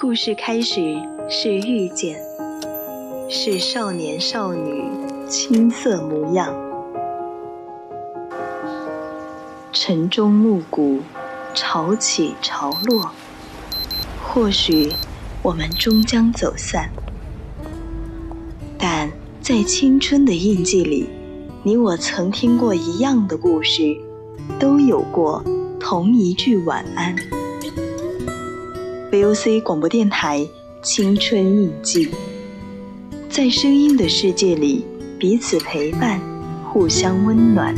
故事开始是遇见，是少年少女青涩模样，晨钟暮鼓，潮起潮落。或许我们终将走散，但在青春的印记里，你我曾听过一样的故事，都有过同一句晚安。VOC 广播电台《青春印记》，在声音的世界里，彼此陪伴，互相温暖。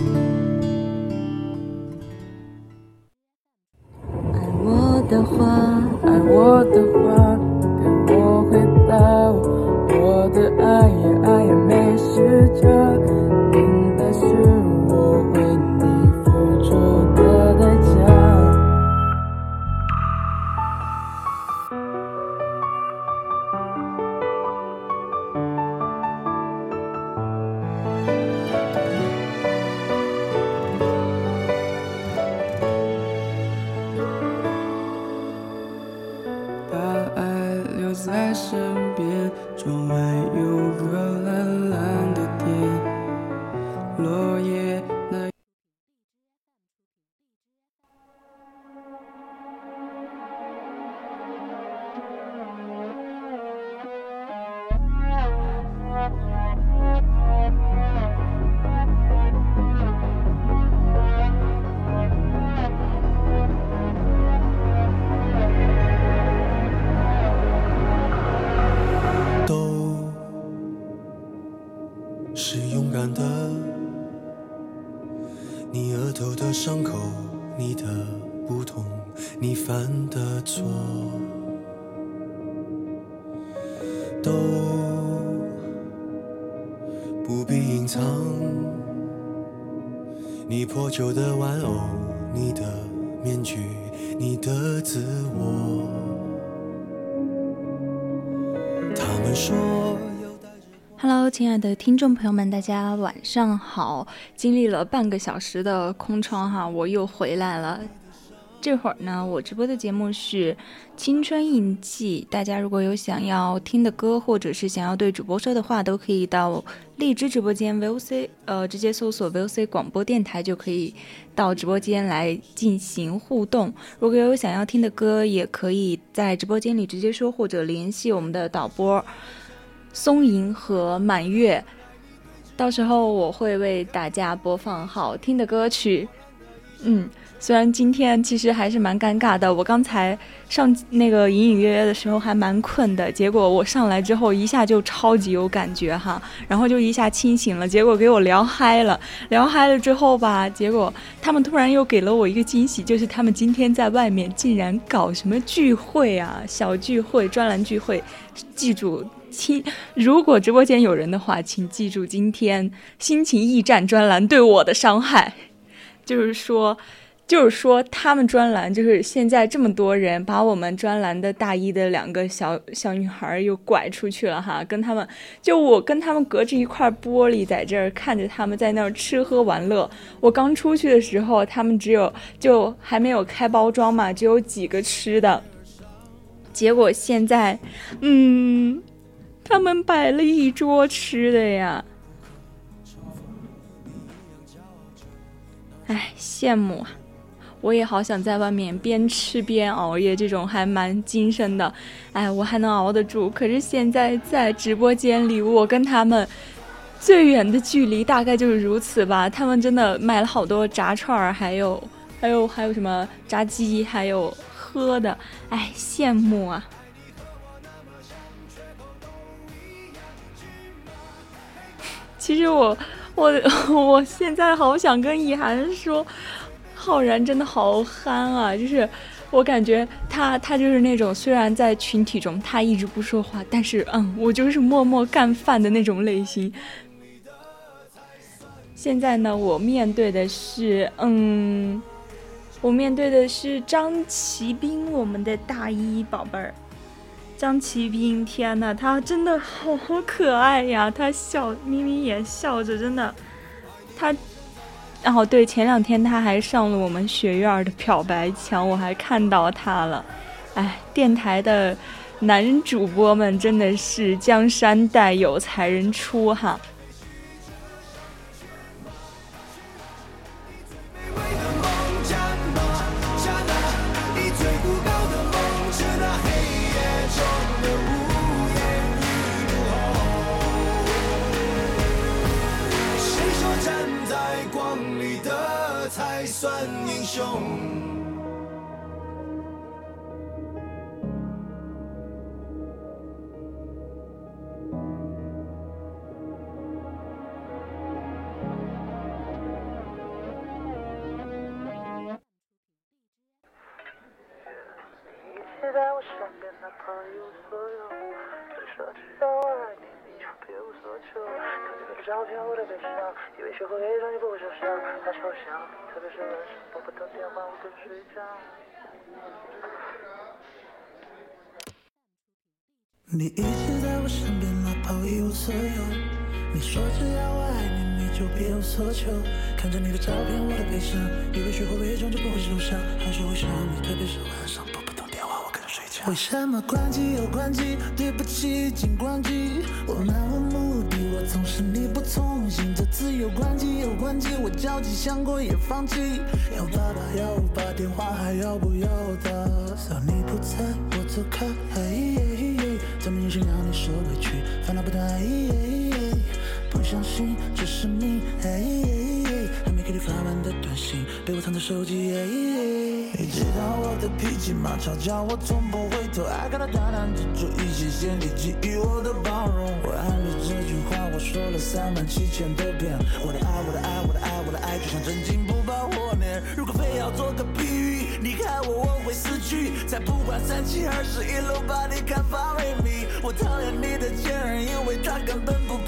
亲爱的听众朋友们，大家晚上好！经历了半个小时的空窗哈，我又回来了。这会儿呢，我直播的节目是《青春印记》，大家如果有想要听的歌，或者是想要对主播说的话，都可以到荔枝直播间 VOC，呃，直接搜索 VOC 广播电台就可以到直播间来进行互动。如果有想要听的歌，也可以在直播间里直接说，或者联系我们的导播。松银和满月，到时候我会为大家播放好听的歌曲。嗯，虽然今天其实还是蛮尴尬的，我刚才上那个隐隐约约的时候还蛮困的，结果我上来之后一下就超级有感觉哈，然后就一下清醒了，结果给我聊嗨了，聊嗨了之后吧，结果他们突然又给了我一个惊喜，就是他们今天在外面竟然搞什么聚会啊，小聚会、专栏聚会，记住。亲，如果直播间有人的话，请记住今天心情驿站专栏对我的伤害，就是说，就是说他们专栏就是现在这么多人把我们专栏的大一的两个小小女孩又拐出去了哈，跟他们就我跟他们隔着一块玻璃在这儿看着他们在那儿吃喝玩乐。我刚出去的时候，他们只有就还没有开包装嘛，只有几个吃的。结果现在，嗯。他们摆了一桌吃的呀，哎，羡慕啊！我也好想在外面边吃边熬夜，这种还蛮精神的。哎，我还能熬得住。可是现在在直播间里，我跟他们最远的距离大概就是如此吧。他们真的买了好多炸串儿，还有还有还有什么炸鸡，还有喝的。哎，羡慕啊！其实我我 我现在好想跟以涵说，浩然真的好憨啊！就是我感觉他他就是那种虽然在群体中他一直不说话，但是嗯，我就是默默干饭的那种类型。现在呢，我面对的是嗯，我面对的是张奇斌，我们的大一宝贝儿。张奇斌，天呐，他真的好好可爱呀！他笑眯眯眼笑着，真的，他，然后对，前两天他还上了我们学院的表白墙，我还看到他了。哎，电台的男主播们真的是江山代有才人出哈。你一直在我身边，哪怕一无所有。你说只要我爱你，你就别无所求。看着你的照片，我的悲伤，以为学会伪装就不会受伤，还是会想你，特别是晚上拨不通电话，我更想。为什么关机又关机？对不起，请关机。我漫无目的，我总是力不从心。这次又关机又关机，我焦急想过也放弃。要爸爸要把电话还要不要打？说你不在，我走开。怎么忍心让你受委屈？烦恼不断，不相信这是命。发完的短信，被我藏在手机。你知道我的脾气吗？吵架我从不回头，I gotta 大胆做一些先例，给予我的包容。我爱你这句话我说了三万七千多遍，我的爱，我的爱，我的爱，我的爱，就像真金不怕火炼。如果非要做个比喻，离开我我会死去，才不管三七二十一路把你看发为迷。我讨厌你的前任，因为他根本不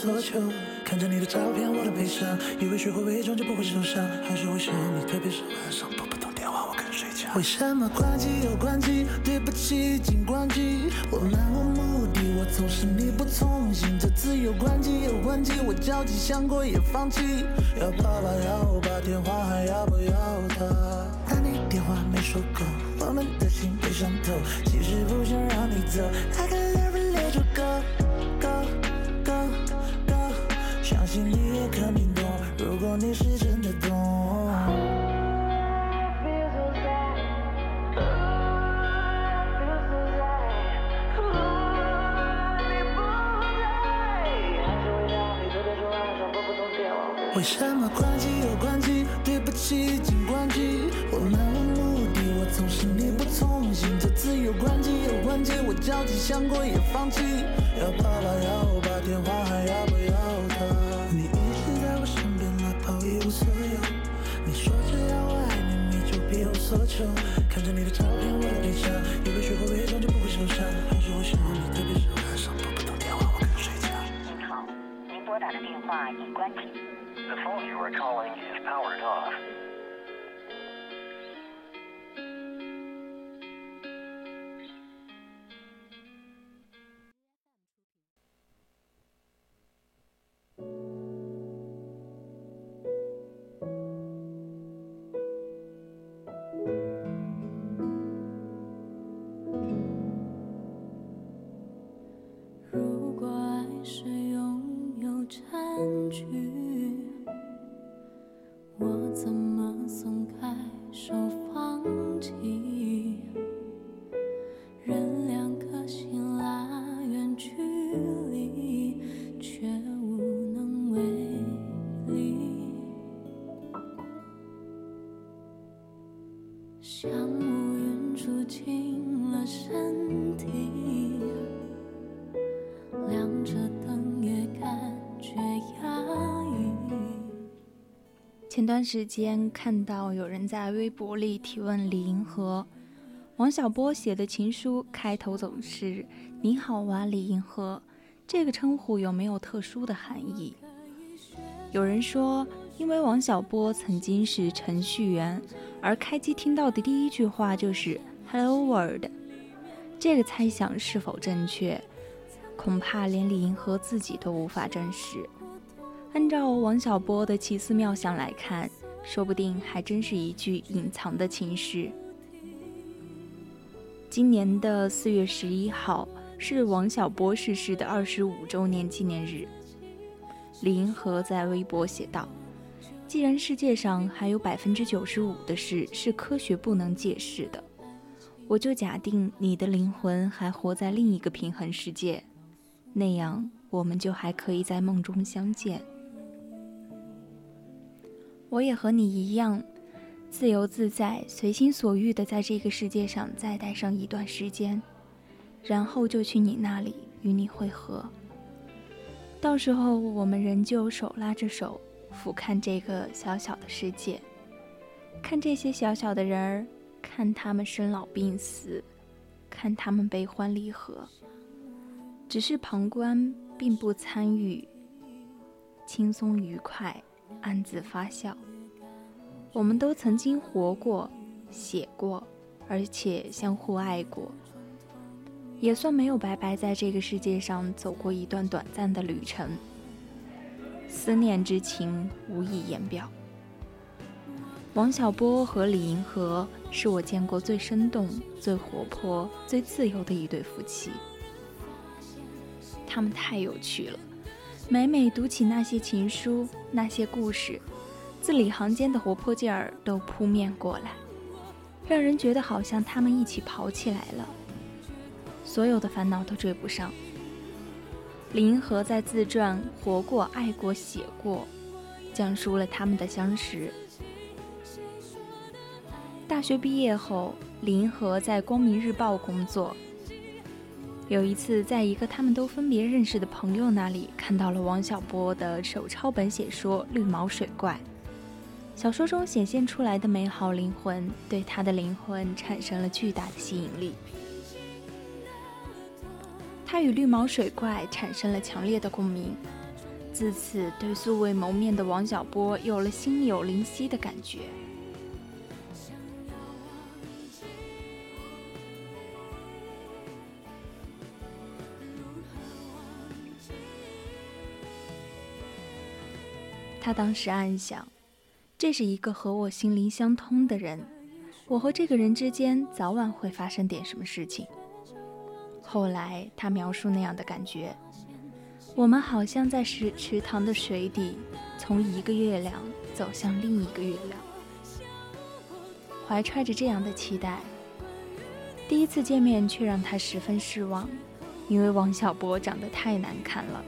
所求。看着你的照片，我的悲伤，以为学会伪装就不会受伤，还是会想你，特别是晚上拨不通电话，我跟睡觉。为什么关机又关机？对不起，请关机。我漫无目的，我总是力不从心。这次又关机又关机，我焦急想过也放弃。要爸爸要我把电话还要不要他？打你电话没说够，我们的心被伤透，其实不想让你走。I can never let you go 信你也肯定懂。如果你是真的懂。为什么关机又关机？对不起，请关机。我漫无目的，我总是你不从心。这次又关机又关机，我焦急想过也放弃。要爸爸要我把电话还要不要看着你的照片，我的悲伤，以为学会伪装就不会受伤，还是会想你，特别是晚上拨不通电话，我跟睡觉。您好，您拨打的电话已关机。The phone you are calling is powered off. 前段时间看到有人在微博里提问李银河，王小波写的情书开头总是“你好啊，李银河”，这个称呼有没有特殊的含义？有人说，因为王小波曾经是程序员，而开机听到的第一句话就是 “Hello World”。这个猜想是否正确？恐怕连李银河自己都无法证实。按照王小波的奇思妙想来看，说不定还真是一句隐藏的情诗。今年的四月十一号是王小波逝世的二十五周年纪念日。李银河在微博写道：“既然世界上还有百分之九十五的事是科学不能解释的，我就假定你的灵魂还活在另一个平衡世界，那样我们就还可以在梦中相见。我也和你一样。”自由自在、随心所欲的在这个世界上再待上一段时间，然后就去你那里与你会合。到时候我们仍旧手拉着手，俯瞰这个小小的世界，看这些小小的人儿，看他们生老病死，看他们悲欢离合，只是旁观，并不参与，轻松愉快，暗自发笑。我们都曾经活过、写过，而且相互爱过，也算没有白白在这个世界上走过一段短暂的旅程。思念之情无以言表。王小波和李银河是我见过最生动、最活泼、最自由的一对夫妻。他们太有趣了，每每读起那些情书、那些故事。字里行间的活泼劲儿都扑面过来，让人觉得好像他们一起跑起来了，所有的烦恼都追不上。林和在自传《活过、爱过、写过》，讲述了他们的相识。大学毕业后，林和在《光明日报》工作。有一次，在一个他们都分别认识的朋友那里，看到了王小波的手抄本写说《绿毛水怪》。小说中显现出来的美好灵魂，对他的灵魂产生了巨大的吸引力。他与绿毛水怪产生了强烈的共鸣，自此对素未谋面的王小波有了心有灵犀的感觉。他当时暗想。这是一个和我心灵相通的人，我和这个人之间早晚会发生点什么事情。后来他描述那样的感觉，我们好像在池池塘的水底，从一个月亮走向另一个月亮。怀揣着这样的期待，第一次见面却让他十分失望，因为王小波长得太难看了，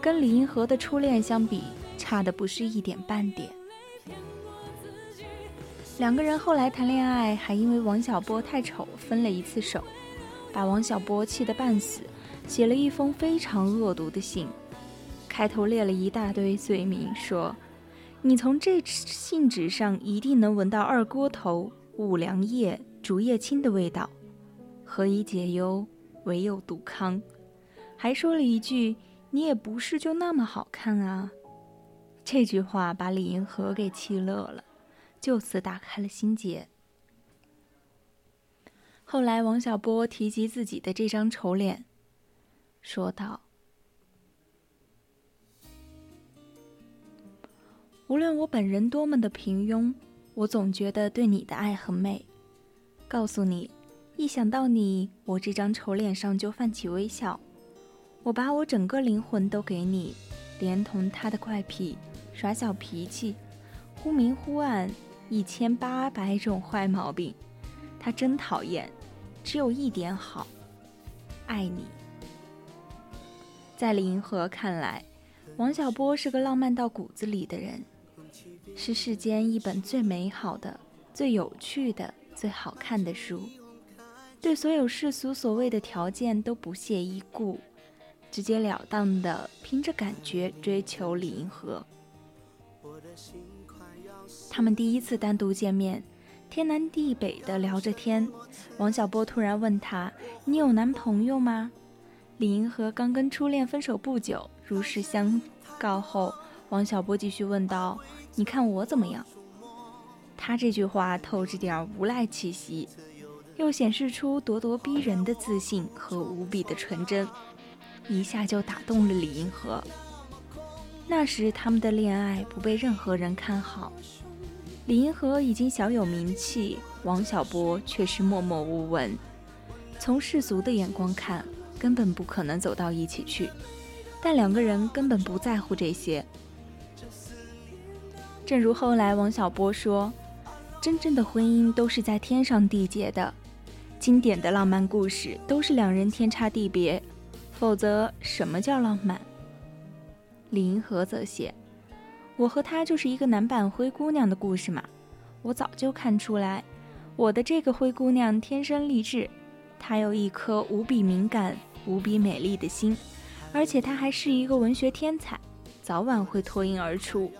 跟李银河的初恋相比，差的不是一点半点。两个人后来谈恋爱，还因为王小波太丑分了一次手，把王小波气得半死，写了一封非常恶毒的信，开头列了一大堆罪名，说：“你从这信纸上一定能闻到二锅头、五粮液、竹叶青的味道，何以解忧，唯有杜康。”还说了一句：“你也不是就那么好看啊。”这句话把李银河给气乐了。就此打开了心结。后来，王小波提及自己的这张丑脸，说道：“无论我本人多么的平庸，我总觉得对你的爱很美。告诉你，一想到你，我这张丑脸上就泛起微笑。我把我整个灵魂都给你，连同他的怪癖、耍小脾气、忽明忽暗。”一千八百种坏毛病，他真讨厌。只有一点好，爱你。在李银河看来，王小波是个浪漫到骨子里的人，是世间一本最美好的、最有趣的、最好看的书。对所有世俗所谓的条件都不屑一顾，直截了当的凭着感觉追求李银河。他们第一次单独见面，天南地北的聊着天。王小波突然问他：“你有男朋友吗？”李银河刚跟初恋分手不久，如实相告后，王小波继续问道：“你看我怎么样？”他这句话透着点无赖气息，又显示出咄咄逼人的自信和无比的纯真，一下就打动了李银河。那时他们的恋爱不被任何人看好，李银河已经小有名气，王小波却是默默无闻。从世俗的眼光看，根本不可能走到一起去。但两个人根本不在乎这些。正如后来王小波说：“真正的婚姻都是在天上缔结的，经典的浪漫故事都是两人天差地别，否则什么叫浪漫？”李银河则写：“我和他就是一个男版灰姑娘的故事嘛。我早就看出来，我的这个灰姑娘天生丽质，她有一颗无比敏感、无比美丽的心。”而且她还是一个文学天才，早晚会脱颖而出。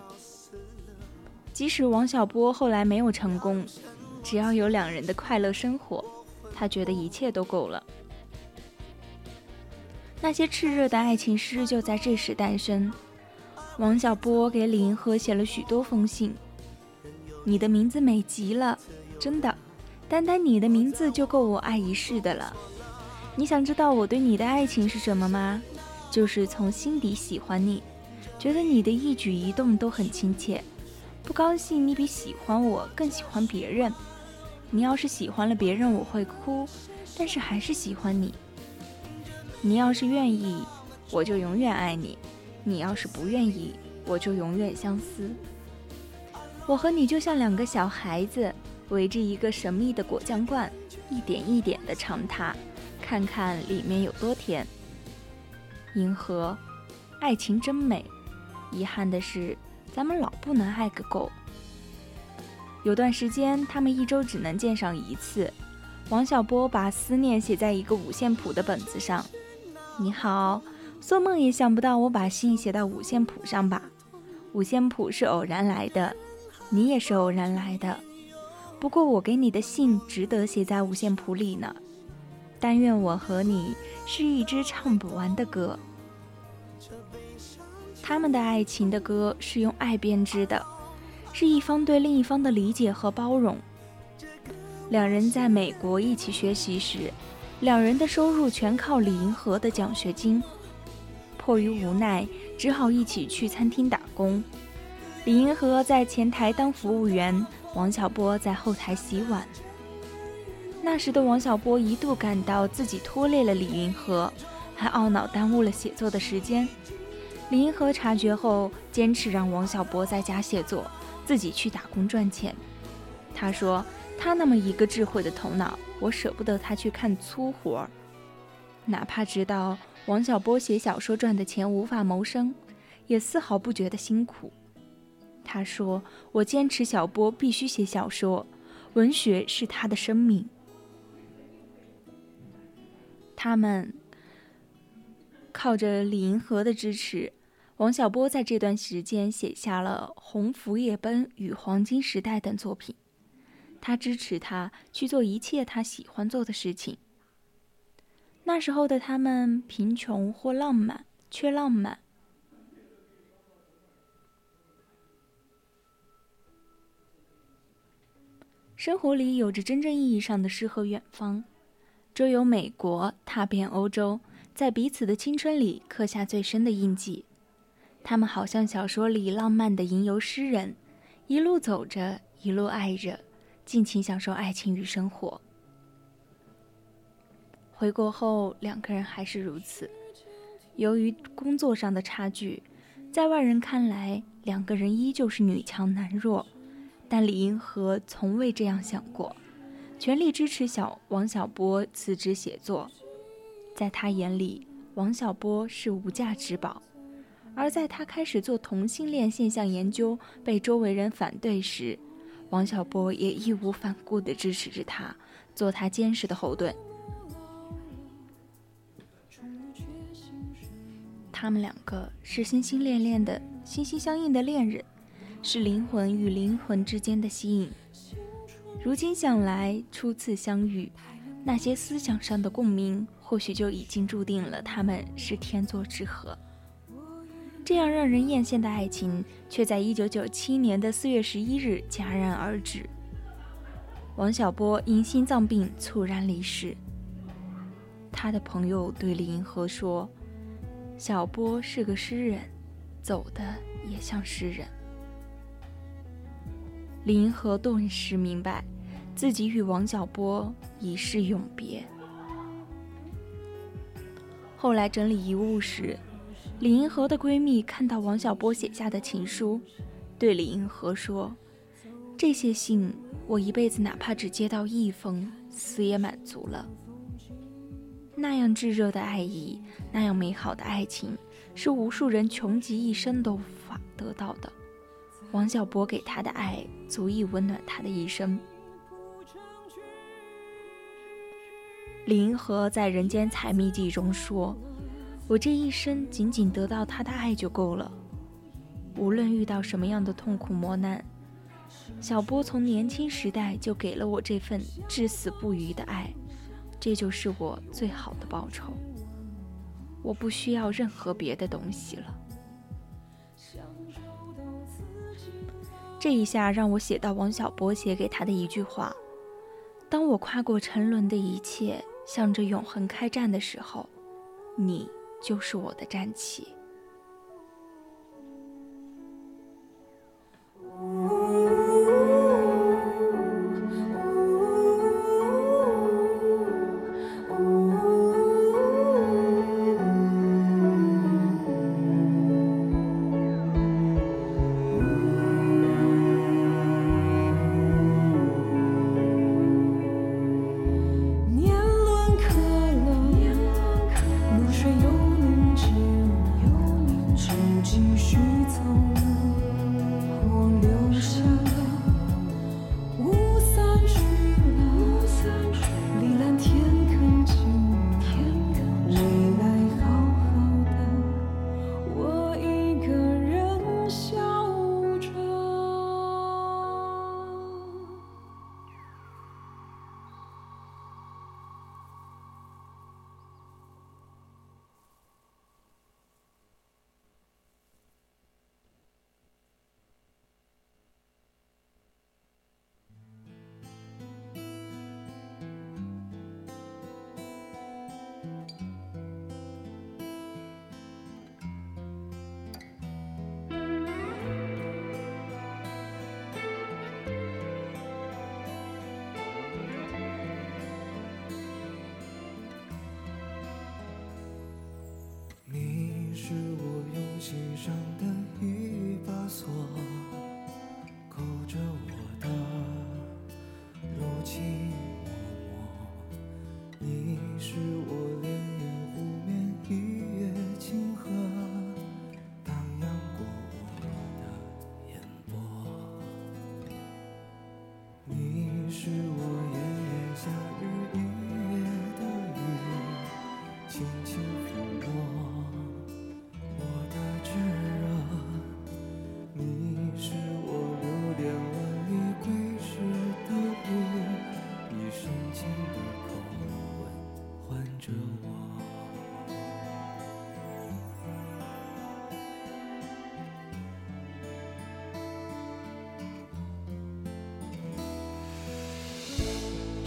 即使王小波后来没有成功，只要有两人的快乐生活，他觉得一切都够了。那些炽热的爱情诗就在这时诞生。王小波给李银河写了许多封信。你的名字美极了，真的，单单你的名字就够我爱一世的了。你想知道我对你的爱情是什么吗？就是从心底喜欢你，觉得你的一举一动都很亲切。不高兴你比喜欢我更喜欢别人。你要是喜欢了别人，我会哭，但是还是喜欢你。你要是愿意，我就永远爱你；你要是不愿意，我就永远相思。我和你就像两个小孩子，围着一个神秘的果酱罐，一点一点地尝它，看看里面有多甜。银河，爱情真美。遗憾的是，咱们老不能爱个够。有段时间，他们一周只能见上一次。王小波把思念写在一个五线谱的本子上。你好，做梦也想不到我把信写到五线谱上吧？五线谱是偶然来的，你也是偶然来的。不过我给你的信值得写在五线谱里呢。但愿我和你是一支唱不完的歌。他们的爱情的歌是用爱编织的，是一方对另一方的理解和包容。两人在美国一起学习时，两人的收入全靠李银河的奖学金。迫于无奈，只好一起去餐厅打工。李银河在前台当服务员，王小波在后台洗碗。那时的王小波一度感到自己拖累了李银河，还懊恼耽误了写作的时间。李银河察觉后，坚持让王小波在家写作，自己去打工赚钱。他说：“他那么一个智慧的头脑，我舍不得他去看粗活儿。哪怕知道王小波写小说赚的钱无法谋生，也丝毫不觉得辛苦。”他说：“我坚持小波必须写小说，文学是他的生命。”他们靠着李银河的支持。王小波在这段时间写下了《红拂夜奔》与《黄金时代》等作品，他支持他去做一切他喜欢做的事情。那时候的他们贫穷或浪漫，缺浪漫。生活里有着真正意义上的诗和远方，周游美国，踏遍欧洲，在彼此的青春里刻下最深的印记。他们好像小说里浪漫的吟游诗人，一路走着，一路爱着，尽情享受爱情与生活。回国后，两个人还是如此。由于工作上的差距，在外人看来，两个人依旧是女强男弱。但李银河从未这样想过，全力支持小王小波辞职写作。在他眼里，王小波是无价之宝。而在他开始做同性恋现象研究，被周围人反对时，王小波也义无反顾地支持着他，做他坚实的后盾。他们两个是心心恋恋的、心心相印的恋人，是灵魂与灵魂之间的吸引。如今想来，初次相遇，那些思想上的共鸣，或许就已经注定了他们是天作之合。这样让人艳羡的爱情，却在一九九七年的四月十一日戛然而止。王小波因心脏病猝然离世。他的朋友对李银河说：“小波是个诗人，走的也像诗人。李银河顿时明白，自己与王小波已是永别。后来整理遗物时，李银河的闺蜜看到王小波写下的情书，对李银河说：“这些信，我一辈子哪怕只接到一封，死也满足了。”那样炙热的爱意，那样美好的爱情，是无数人穷极一生都无法得到的。王小波给他的爱，足以温暖他的一生。李银河在《人间采蜜记》中说：“我这一生仅仅得到他的爱就够了，无论遇到什么样的痛苦磨难，小波从年轻时代就给了我这份至死不渝的爱。”这就是我最好的报酬，我不需要任何别的东西了。这一下让我写到王小波写给他的一句话：“当我跨过沉沦的一切，向着永恒开战的时候，你就是我的战旗。”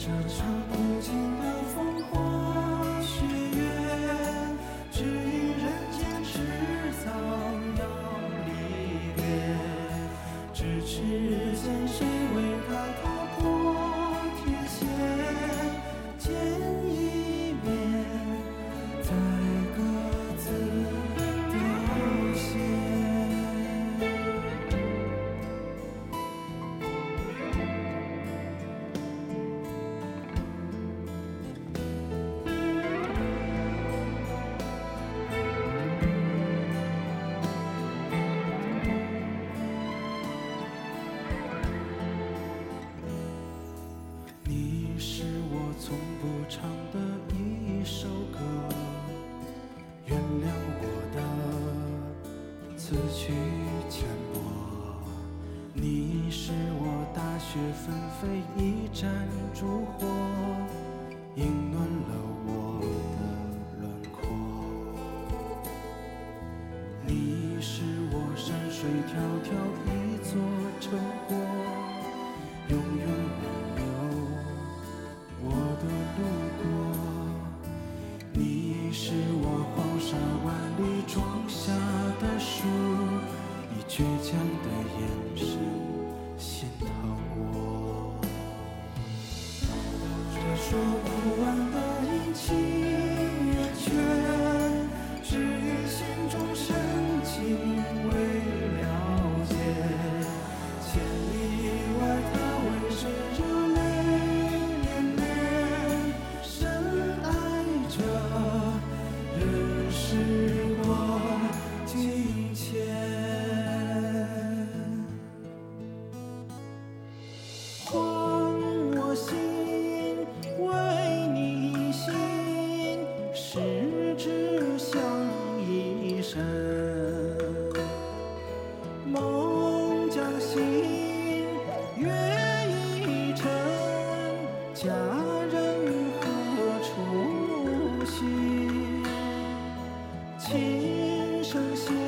这场梦境的。珍惜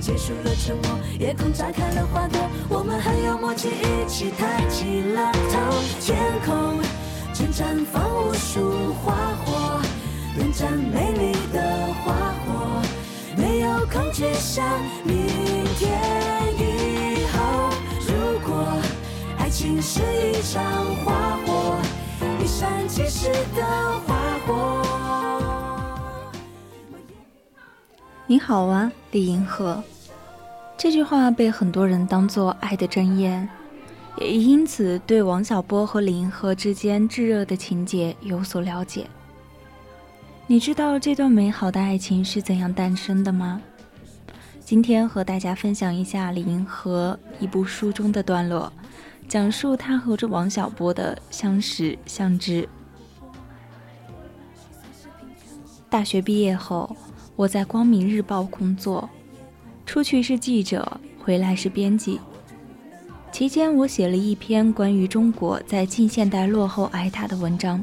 结束了沉默，夜空炸开了花朵，我们很有默契，一起抬起了头。天空正绽放无数花火，能绽美丽的花火，没有恐惧，像明天以后。如果爱情是一场花火，一闪即逝的花火。你好啊，李银河。这句话被很多人当作爱的箴言，也因此对王小波和李银河之间炙热的情节有所了解。你知道这段美好的爱情是怎样诞生的吗？今天和大家分享一下李银河一部书中的段落，讲述他和这王小波的相识相知。大学毕业后，我在《光明日报》工作，出去是记者，回来是编辑。期间，我写了一篇关于中国在近现代落后挨打的文章，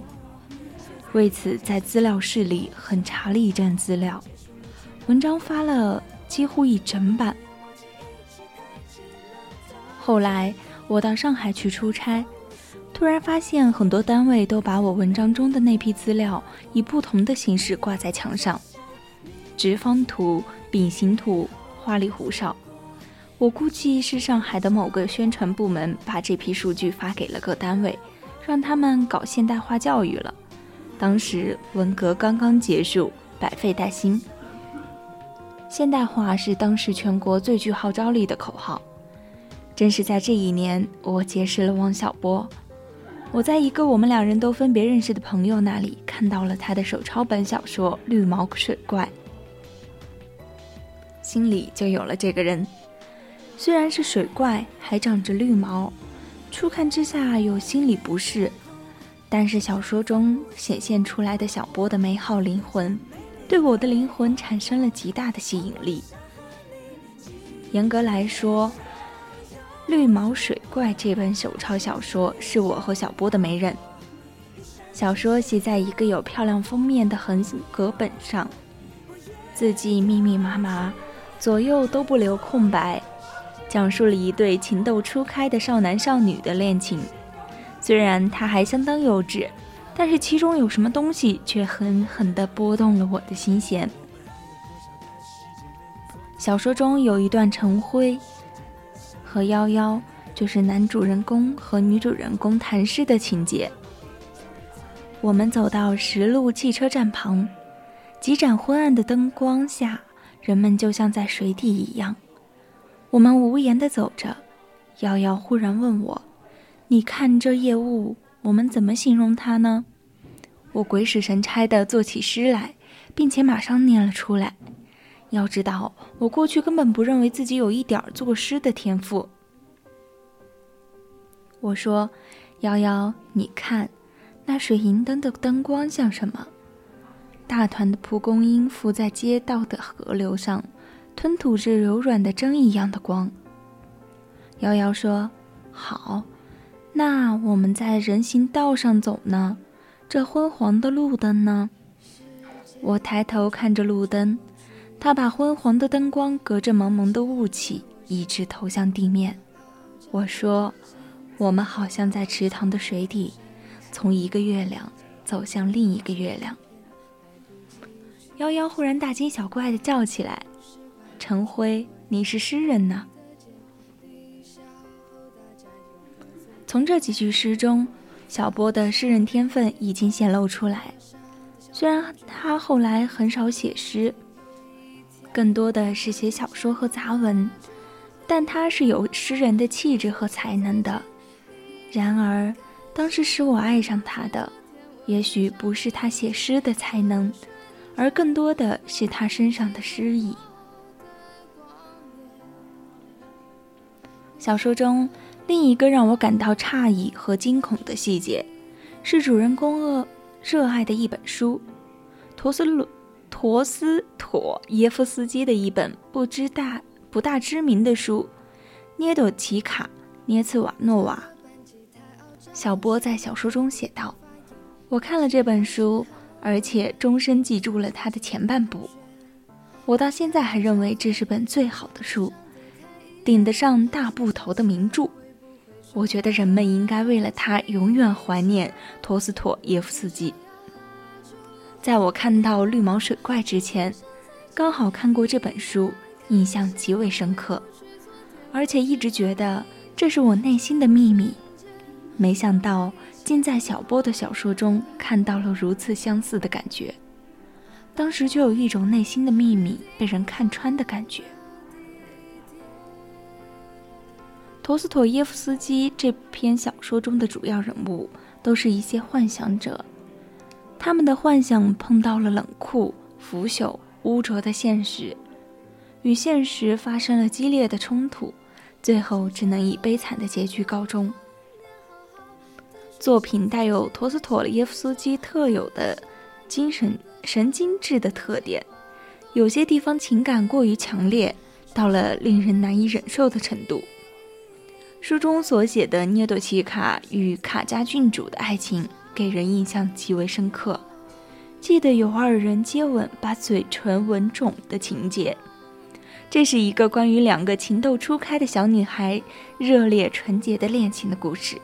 为此在资料室里狠查了一阵资料，文章发了几乎一整版。后来，我到上海去出差，突然发现很多单位都把我文章中的那批资料以不同的形式挂在墙上，直方图、饼形图，花里胡哨。我估计是上海的某个宣传部门把这批数据发给了各单位，让他们搞现代化教育了。当时文革刚刚结束，百废待兴，现代化是当时全国最具号召力的口号。正是在这一年，我结识了汪小波。我在一个我们两人都分别认识的朋友那里看到了他的手抄本小说《绿毛水怪》，心里就有了这个人。虽然是水怪，还长着绿毛，初看之下有心理不适，但是小说中显现出来的小波的美好灵魂，对我的灵魂产生了极大的吸引力。严格来说，《绿毛水怪》这本手抄小说是我和小波的媒人。小说写在一个有漂亮封面的横格本上，字迹密密麻麻，左右都不留空白。讲述了一对情窦初开的少男少女的恋情，虽然它还相当幼稚，但是其中有什么东西却狠狠地拨动了我的心弦。小说中有一段陈辉和夭夭就是男主人公和女主人公谈诗的情节。我们走到石路汽车站旁，几盏昏暗的灯光下，人们就像在水底一样。我们无言地走着，瑶瑶忽然问我：“你看这夜雾，我们怎么形容它呢？”我鬼使神差地做起诗来，并且马上念了出来。要知道，我过去根本不认为自己有一点作诗的天赋。我说：“瑶瑶，你看，那水银灯的灯光像什么？大团的蒲公英浮在街道的河流上，吞吐着柔软的针一样的光。”瑶瑶说：“好，那我们在人行道上走呢？”这昏黄的路灯呢？我抬头看着路灯，它把昏黄的灯光隔着蒙蒙的雾气，一直投向地面。我说：“我们好像在池塘的水底，从一个月亮走向另一个月亮。”夭夭忽然大惊小怪地叫起来：“陈辉，你是诗人呢？”从这几句诗中。小波的诗人天分已经显露出来，虽然他后来很少写诗，更多的是写小说和杂文，但他是有诗人的气质和才能的。然而，当时使我爱上他的，也许不是他写诗的才能，而更多的是他身上的诗意。小说中。另一个让我感到诧异和惊恐的细节，是主人公恶热爱的一本书——陀思鲁陀思妥耶夫斯基的一本不知大不大知名的书《涅朵奇卡涅茨瓦诺娃》。小波在小说中写道：“我看了这本书，而且终身记住了它的前半部。我到现在还认为这是本最好的书，顶得上大部头的名著。”我觉得人们应该为了他永远怀念托斯妥耶夫斯基。在我看到《绿毛水怪》之前，刚好看过这本书，印象极为深刻，而且一直觉得这是我内心的秘密。没想到竟在小波的小说中看到了如此相似的感觉，当时就有一种内心的秘密被人看穿的感觉。陀思妥耶夫斯基这篇小说中的主要人物都是一些幻想者，他们的幻想碰到了冷酷、腐朽、污浊的现实，与现实发生了激烈的冲突，最后只能以悲惨的结局告终。作品带有陀思妥耶夫斯基特有的精神神经质的特点，有些地方情感过于强烈，到了令人难以忍受的程度。书中所写的涅朵奇卡与卡加郡主的爱情给人印象极为深刻，记得有二人接吻把嘴唇吻肿的情节。这是一个关于两个情窦初开的小女孩热烈纯洁的恋情的故事。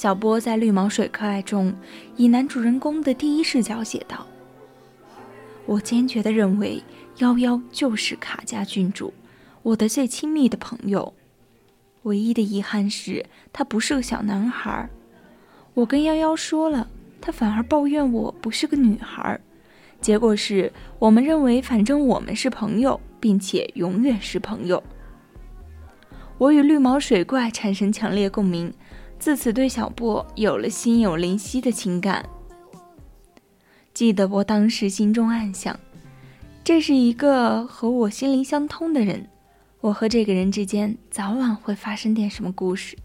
小波在《绿毛水怪》中以男主人公的第一视角写道：“我坚决地认为，夭夭就是卡加郡主。”我的最亲密的朋友，唯一的遗憾是他不是个小男孩。我跟幺幺说了，他反而抱怨我不是个女孩。结果是我们认为，反正我们是朋友，并且永远是朋友。我与绿毛水怪产生强烈共鸣，自此对小波有了心有灵犀的情感。记得我当时心中暗想，这是一个和我心灵相通的人。我和这个人之间早晚会发生点什么故事。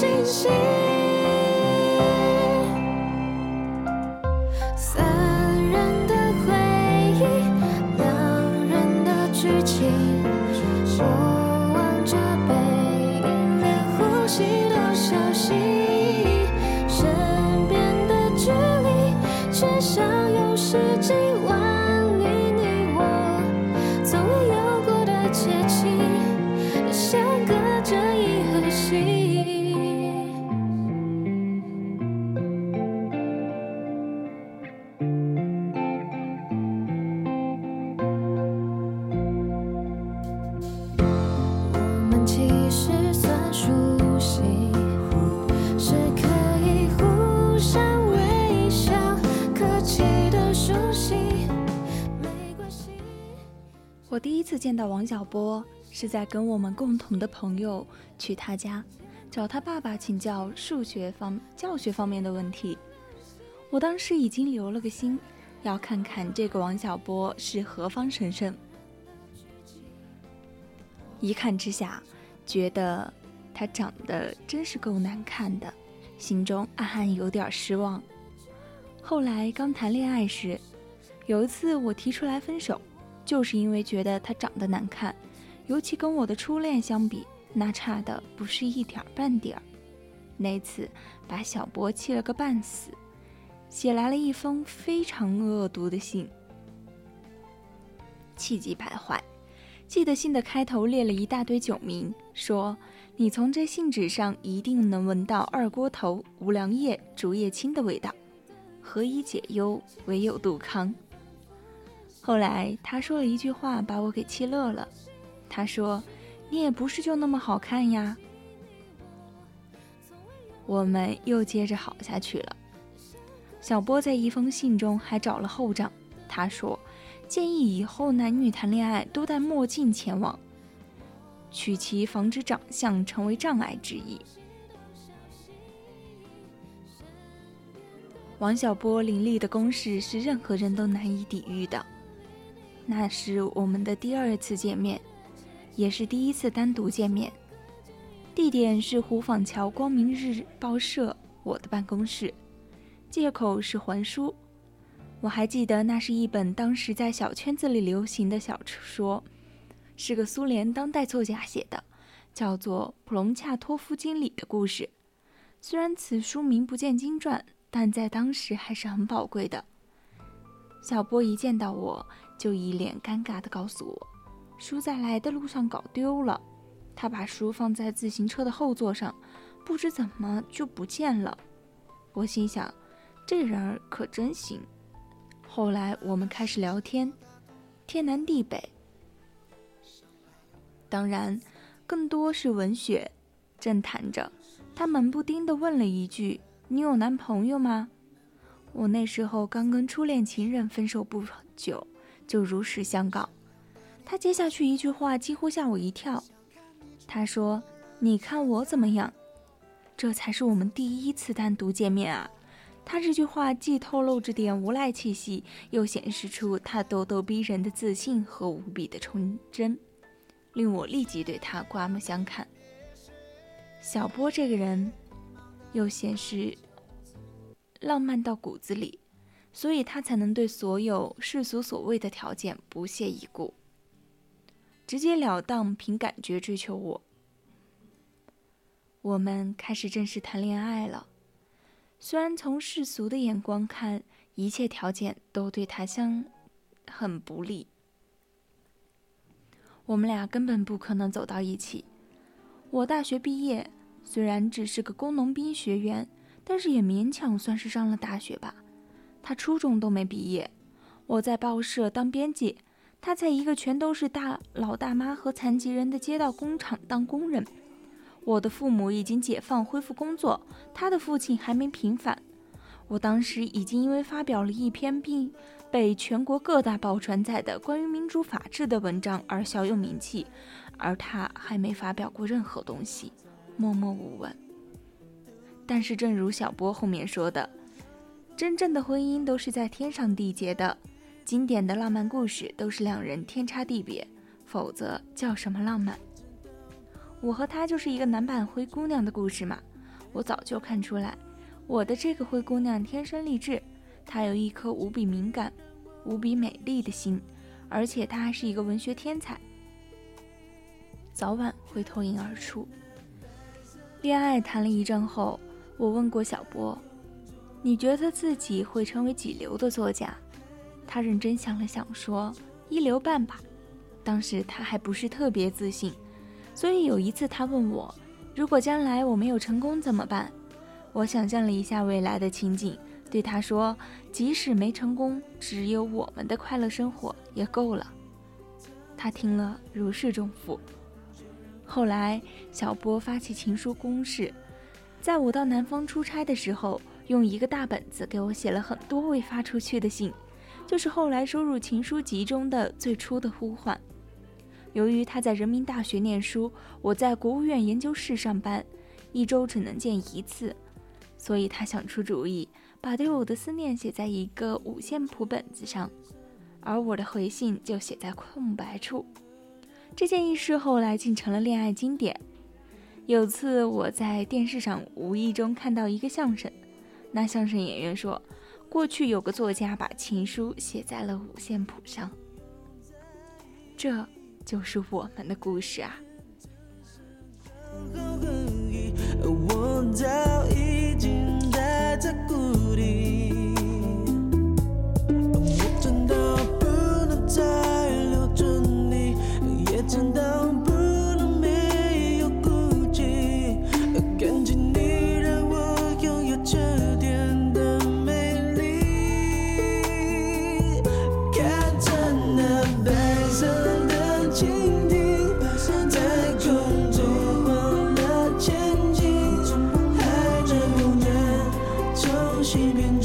星星。王小波是在跟我们共同的朋友去他家，找他爸爸请教数学方教学方面的问题。我当时已经留了个心，要看看这个王小波是何方神圣。一看之下，觉得他长得真是够难看的，心中暗暗有点失望。后来刚谈恋爱时，有一次我提出来分手，就是因为觉得他长得难看，尤其跟我的初恋相比，那差的不是一点半点儿。那次把小波气了个半死，写来了一封非常恶毒的信，气急败坏。记得信的开头列了一大堆酒名，说你从这信纸上一定能闻到二锅头、五粮液、竹叶青的味道，何以解忧，唯有杜康。后来他说了一句话，把我给气乐了。他说：“你也不是就那么好看呀。”我们又接着好下去了。小波在一封信中还找了后账，他说：“建议以后男女谈恋爱都戴墨镜前往，取其防止长相成为障碍之意。”王小波凌厉的攻势是任何人都难以抵御的。那是我们的第二次见面，也是第一次单独见面。地点是胡坊桥光明日报社我的办公室，借口是还书。我还记得那是一本当时在小圈子里流行的小说，是个苏联当代作家写的，叫做《普隆恰托夫经理的故事》。虽然此书名不见经传，但在当时还是很宝贵的。小波一见到我就一脸尴尬地告诉我，书在来的路上搞丢了。他把书放在自行车的后座上，不知怎么就不见了。我心想，这人儿可真行。后来我们开始聊天，天南地北，当然更多是文学。正谈着，他猛不丁地问了一句：“你有男朋友吗？”我那时候刚跟初恋情人分手不久，就如实相告。他接下去一句话几乎吓我一跳。他说：“你看我怎么样？”这才是我们第一次单独见面啊！他这句话既透露着点无赖气息，又显示出他咄咄逼人的自信和无比的纯真，令我立即对他刮目相看。小波这个人，又显示浪漫到骨子里，所以他才能对所有世俗所谓的条件不屑一顾。直截了当，凭感觉追求我。我们开始正式谈恋爱了。虽然从世俗的眼光看，一切条件都对他相很不利，我们俩根本不可能走到一起。我大学毕业，虽然只是个工农兵学员，但是也勉强算是上了大学吧。他初中都没毕业。我在报社当编辑。他在一个全都是大老大妈和残疾人的街道工厂当工人。我的父母已经解放恢复工作，他的父亲还没平反。我当时已经因为发表了一篇并被全国各大报转载的关于民主法治的文章而小有名气，而他还没发表过任何东西，默默无闻。但是，正如小波后面说的，真正的婚姻都是在天上缔结的，经典的浪漫故事都是两人天差地别，否则叫什么浪漫？我和他就是一个男版灰姑娘的故事嘛。我早就看出来，我的这个灰姑娘天生丽质，她有一颗无比敏感、无比美丽的心，而且她还是一个文学天才，早晚会脱颖而出。恋爱谈了一阵后。我问过小波：“你觉得自己会成为几流的作家？”他认真想了想，说：“一流半吧。”当时他还不是特别自信，所以有一次他问我：“如果将来我没有成功怎么办？”我想象了一下未来的情景，对他说：“即使没成功，只有我们的快乐生活也够了。”他听了如释重负。后来，小波发起情书攻势。在我到南方出差的时候，用一个大本子给我写了很多未发出去的信，就是后来收入情书集中的最初的呼唤。由于他在人民大学念书，我在国务院研究室上班，一周只能见一次，所以他想出主意，把对我的思念写在一个五线谱本子上，而我的回信就写在空白处。这件轶事后来竟成了恋爱经典。有次我在电视上无意中看到一个相声，那相声演员说，过去有个作家把情书写在了五线谱上，这就是我们的故事啊。我早已经待在谷底，我真的不能再真的倾听，飘散在空中，忘了前进，还能不能重新变？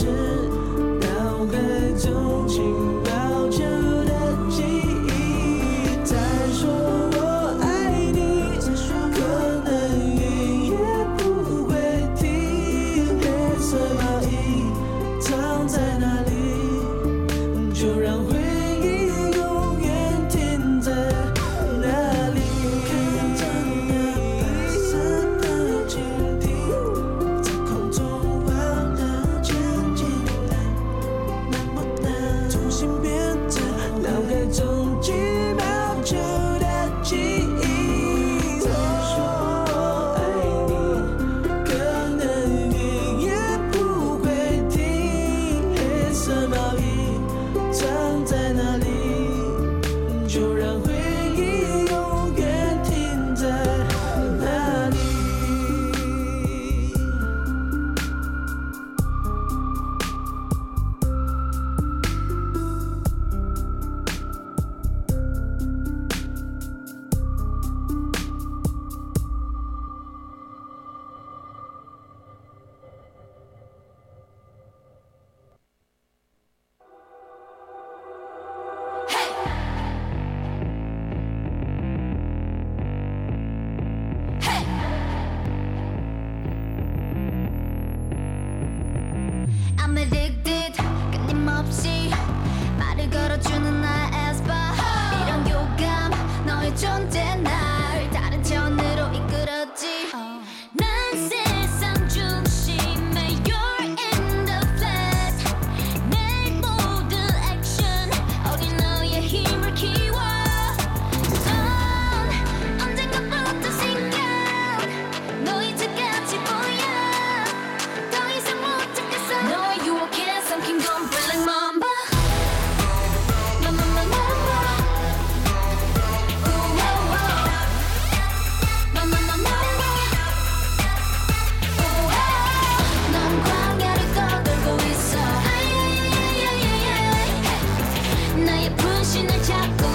新的脚步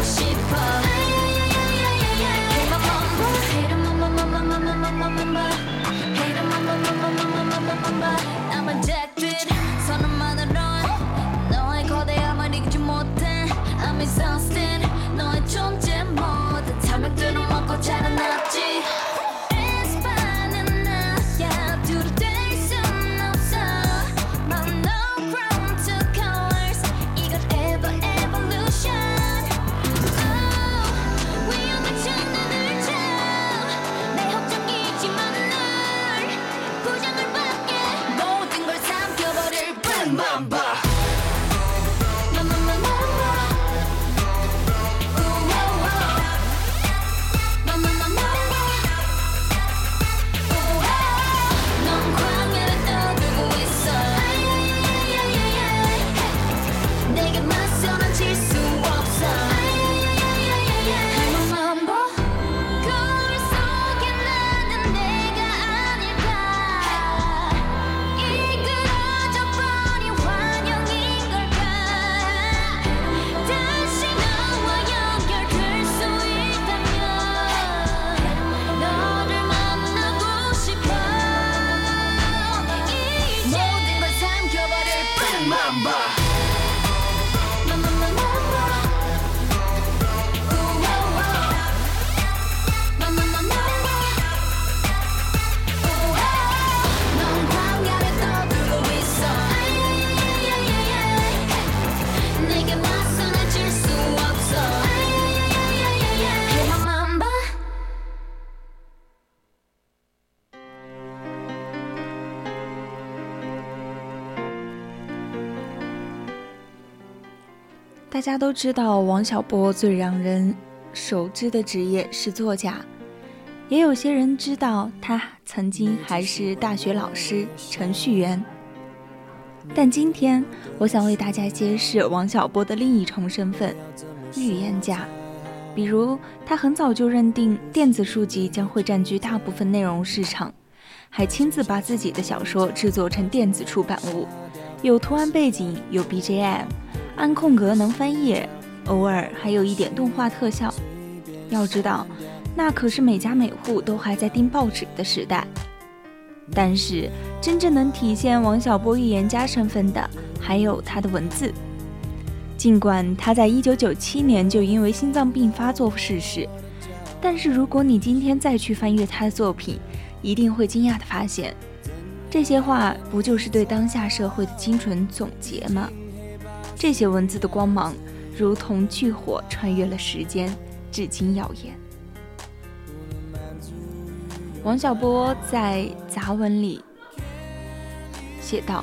大家都知道，王小波最让人熟知的职业是作家，也有些人知道他曾经还是大学老师、程序员。但今天，我想为大家揭示王小波的另一重身份——预言家。比如，他很早就认定电子书籍将会占据大部分内容市场，还亲自把自己的小说制作成电子出版物，有图案背景，有 BGM，按空格能翻页，偶尔还有一点动画特效。要知道，那可是每家每户都还在订报纸的时代。但是，真正能体现王小波预言家身份的，还有他的文字。尽管他在一九九七年就因为心脏病发作逝世，但是如果你今天再去翻阅他的作品，一定会惊讶地发现，这些话不就是对当下社会的精准总结吗？这些文字的光芒，如同炬火穿越了时间，至今耀眼。王小波在杂文里写道：“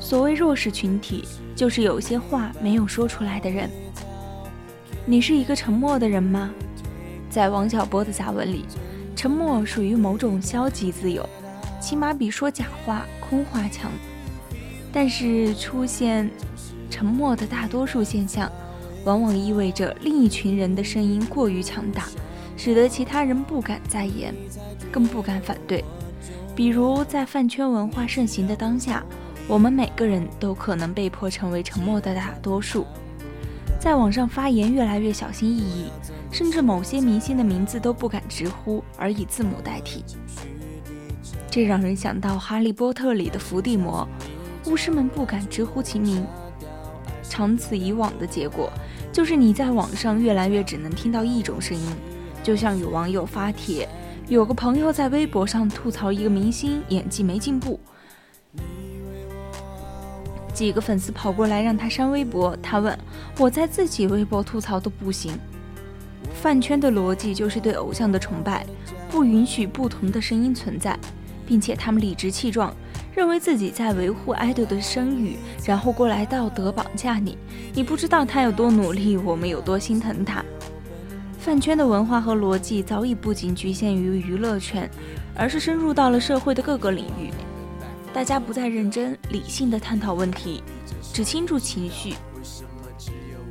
所谓弱势群体。”就是有些话没有说出来的人。你是一个沉默的人吗？在王小波的杂文里，沉默属于某种消极自由，起码比说假话、空话强。但是出现沉默的大多数现象，往往意味着另一群人的声音过于强大，使得其他人不敢再言，更不敢反对。比如在饭圈文化盛行的当下。我们每个人都可能被迫成为沉默的大多数，在网上发言越来越小心翼翼，甚至某些明星的名字都不敢直呼，而以字母代替。这让人想到《哈利波特》里的伏地魔，巫师们不敢直呼其名。长此以往的结果，就是你在网上越来越只能听到一种声音。就像有网友发帖，有个朋友在微博上吐槽一个明星演技没进步。几个粉丝跑过来让他删微博，他问：“我在自己微博吐槽都不行。”饭圈的逻辑就是对偶像的崇拜，不允许不同的声音存在，并且他们理直气壮，认为自己在维护爱豆的声誉，然后过来道德绑架你。你不知道他有多努力，我们有多心疼他。饭圈的文化和逻辑早已不仅局限于娱乐圈，而是深入到了社会的各个领域。大家不再认真理性的探讨问题，只倾注情绪。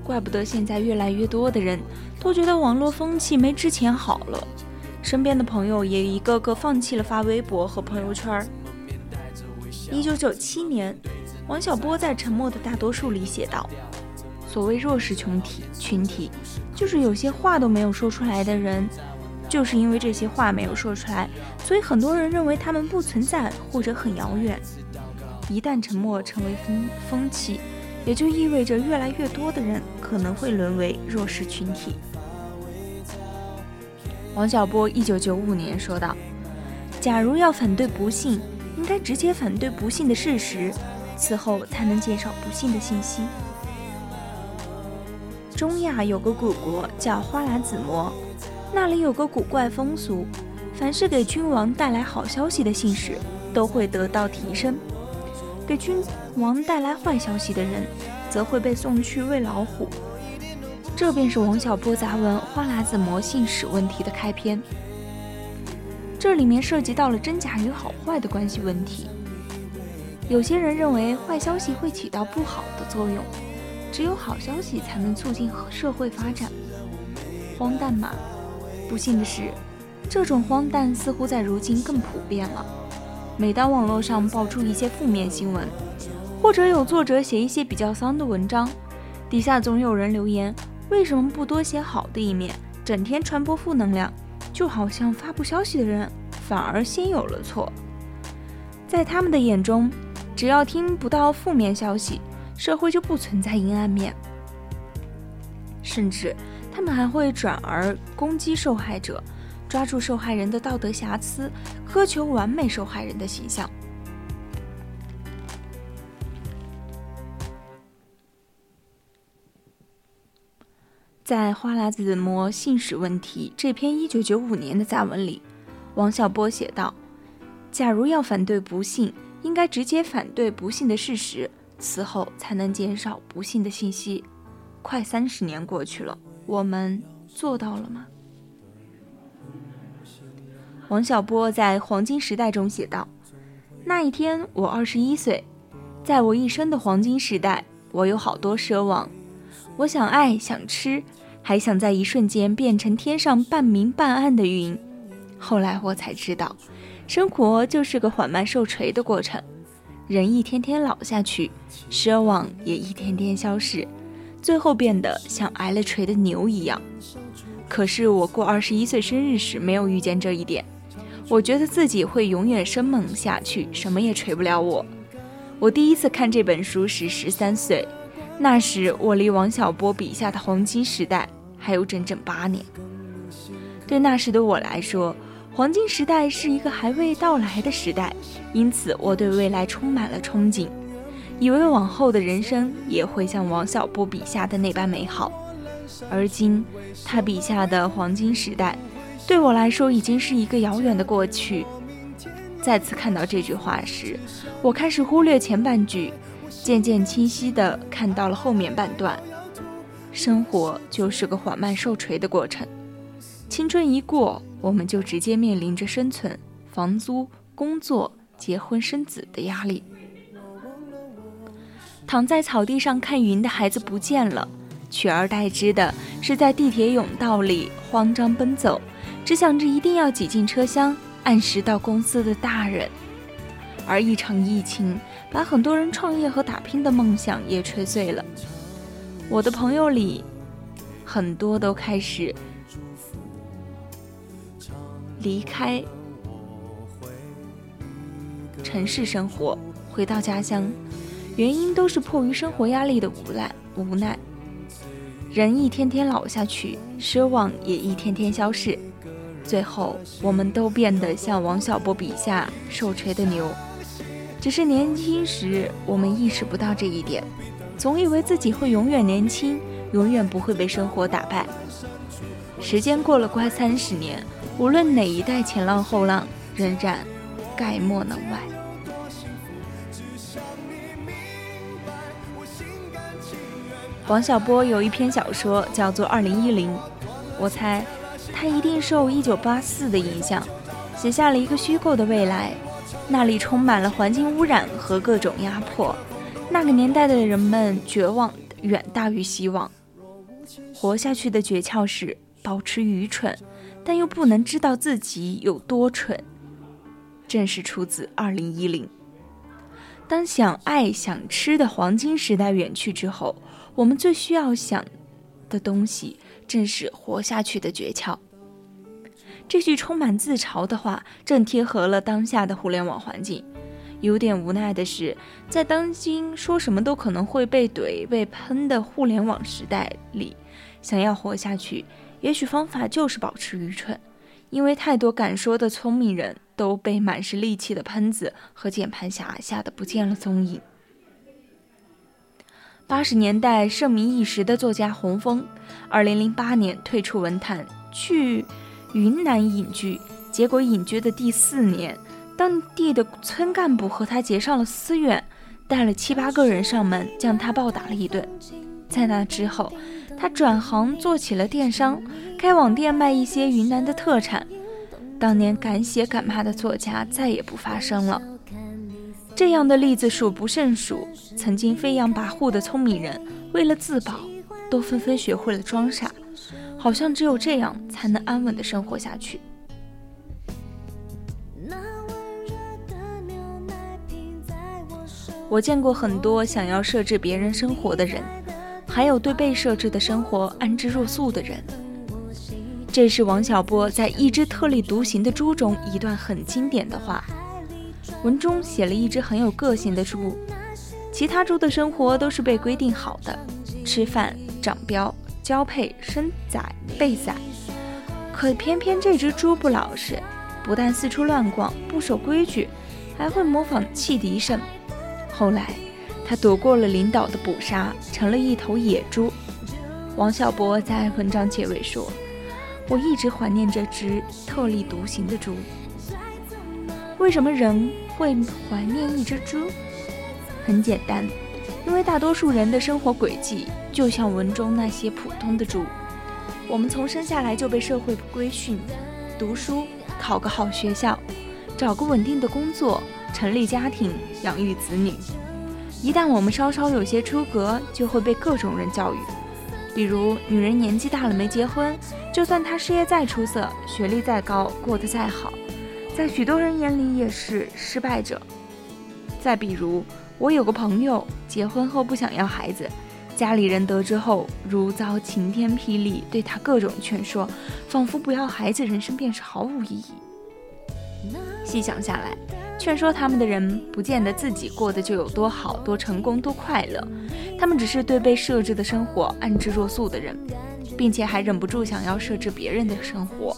怪不得现在越来越多的人都觉得网络风气没之前好了，身边的朋友也一个个放弃了发微博和朋友圈。一九九七年，王小波在《沉默的大多数》里写道：“所谓弱势群体，群体就是有些话都没有说出来的人。”就是因为这些话没有说出来，所以很多人认为他们不存在或者很遥远。一旦沉默成为风风气，也就意味着越来越多的人可能会沦为弱势群体。王小波一九九五年说道：“假如要反对不幸，应该直接反对不幸的事实，此后才能减少不幸的信息。”中亚有个古国叫花剌子模。那里有个古怪风俗，凡是给君王带来好消息的信使，都会得到提升；给君王带来坏消息的人，则会被送去喂老虎。这便是王小波杂文《花剌子模信使问题》的开篇。这里面涉及到了真假与好坏的关系问题。有些人认为坏消息会起到不好的作用，只有好消息才能促进社会发展。荒诞吗？不幸的是，这种荒诞似乎在如今更普遍了。每当网络上爆出一些负面新闻，或者有作者写一些比较丧的文章，底下总有人留言：“为什么不多写好的一面，整天传播负能量？”就好像发布消息的人反而先有了错。在他们的眼中，只要听不到负面消息，社会就不存在阴暗面，甚至。他们还会转而攻击受害者，抓住受害人的道德瑕疵，苛求完美受害人的形象。在《花剌子模信使问题》这篇一九九五年的杂文里，王小波写道：“假如要反对不幸，应该直接反对不幸的事实，此后才能减少不幸的信息。”快三十年过去了，我们做到了吗？王小波在《黄金时代》中写道：“那一天我二十一岁，在我一生的黄金时代，我有好多奢望，我想爱，想吃，还想在一瞬间变成天上半明半暗的云。后来我才知道，生活就是个缓慢受锤的过程。”人一天天老下去，奢望也一天天消逝，最后变得像挨了锤的牛一样。可是我过二十一岁生日时没有遇见这一点，我觉得自己会永远生猛下去，什么也锤不了我。我第一次看这本书时十三岁，那时我离王小波笔下的黄金时代还有整整八年。对那时的我来说，黄金时代是一个还未到来的时代，因此我对未来充满了憧憬，以为往后的人生也会像王小波笔下的那般美好。而今，他笔下的黄金时代，对我来说已经是一个遥远的过去。再次看到这句话时，我开始忽略前半句，渐渐清晰地看到了后面半段。生活就是个缓慢受锤的过程，青春一过。我们就直接面临着生存、房租、工作、结婚生子的压力。躺在草地上看云的孩子不见了，取而代之的是在地铁甬道里慌张奔走，只想着一定要挤进车厢，按时到公司的大人。而一场疫情把很多人创业和打拼的梦想也吹碎了。我的朋友里，很多都开始。离开城市生活，回到家乡，原因都是迫于生活压力的无奈。无奈，人一天天老下去，奢望也一天天消逝，最后我们都变得像王小波笔下受锤的牛。只是年轻时，我们意识不到这一点，总以为自己会永远年轻，永远不会被生活打败。时间过了快三十年。无论哪一代前浪后浪，仍然概莫能外。王小波有一篇小说叫做《二零一零》，我猜他一定受一九八四的影响，写下了一个虚构的未来，那里充满了环境污染和各种压迫。那个年代的人们绝望远大于希望，活下去的诀窍是保持愚蠢。但又不能知道自己有多蠢，正是出自二零一零。当想爱想吃的黄金时代远去之后，我们最需要想的东西，正是活下去的诀窍。这句充满自嘲的话，正贴合了当下的互联网环境。有点无奈的是，在当今说什么都可能会被怼、被喷的互联网时代里，想要活下去。也许方法就是保持愚蠢，因为太多敢说的聪明人都被满是戾气的喷子和键盘侠吓得不见了踪影。八十年代盛名一时的作家洪峰，二零零八年退出文坛去云南隐居，结果隐居的第四年，当地的村干部和他结上了私怨，带了七八个人上门将他暴打了一顿。在那之后。他转行做起了电商，开网店卖一些云南的特产。当年敢写敢骂的作家再也不发声了。这样的例子数不胜数。曾经飞扬跋扈的聪明人，为了自保，都纷纷学会了装傻，好像只有这样才能安稳的生活下去。我见过很多想要设置别人生活的人。还有对被设置的生活安之若素的人，这是王小波在《一只特立独行的猪》中一段很经典的话。文中写了一只很有个性的猪，其他猪的生活都是被规定好的：吃饭、长膘、交配、生崽、备崽。可偏偏这只猪不老实，不但四处乱逛，不守规矩，还会模仿汽笛声。后来。他躲过了领导的捕杀，成了一头野猪。王小波在文章结尾说：“我一直怀念这只特立独行的猪。为什么人会怀念一只猪？很简单，因为大多数人的生活轨迹就像文中那些普通的猪。我们从生下来就被社会规训，读书，考个好学校，找个稳定的工作，成立家庭，养育子女。一旦我们稍稍有些出格，就会被各种人教育。比如，女人年纪大了没结婚，就算她事业再出色，学历再高，过得再好，在许多人眼里也是失败者。再比如，我有个朋友结婚后不想要孩子，家里人得知后如遭晴天霹雳，对他各种劝说，仿佛不要孩子，人生便是毫无意义。细想下来，劝说他们的人不见得自己过得就有多好、多成功、多快乐，他们只是对被设置的生活安之若素的人，并且还忍不住想要设置别人的生活。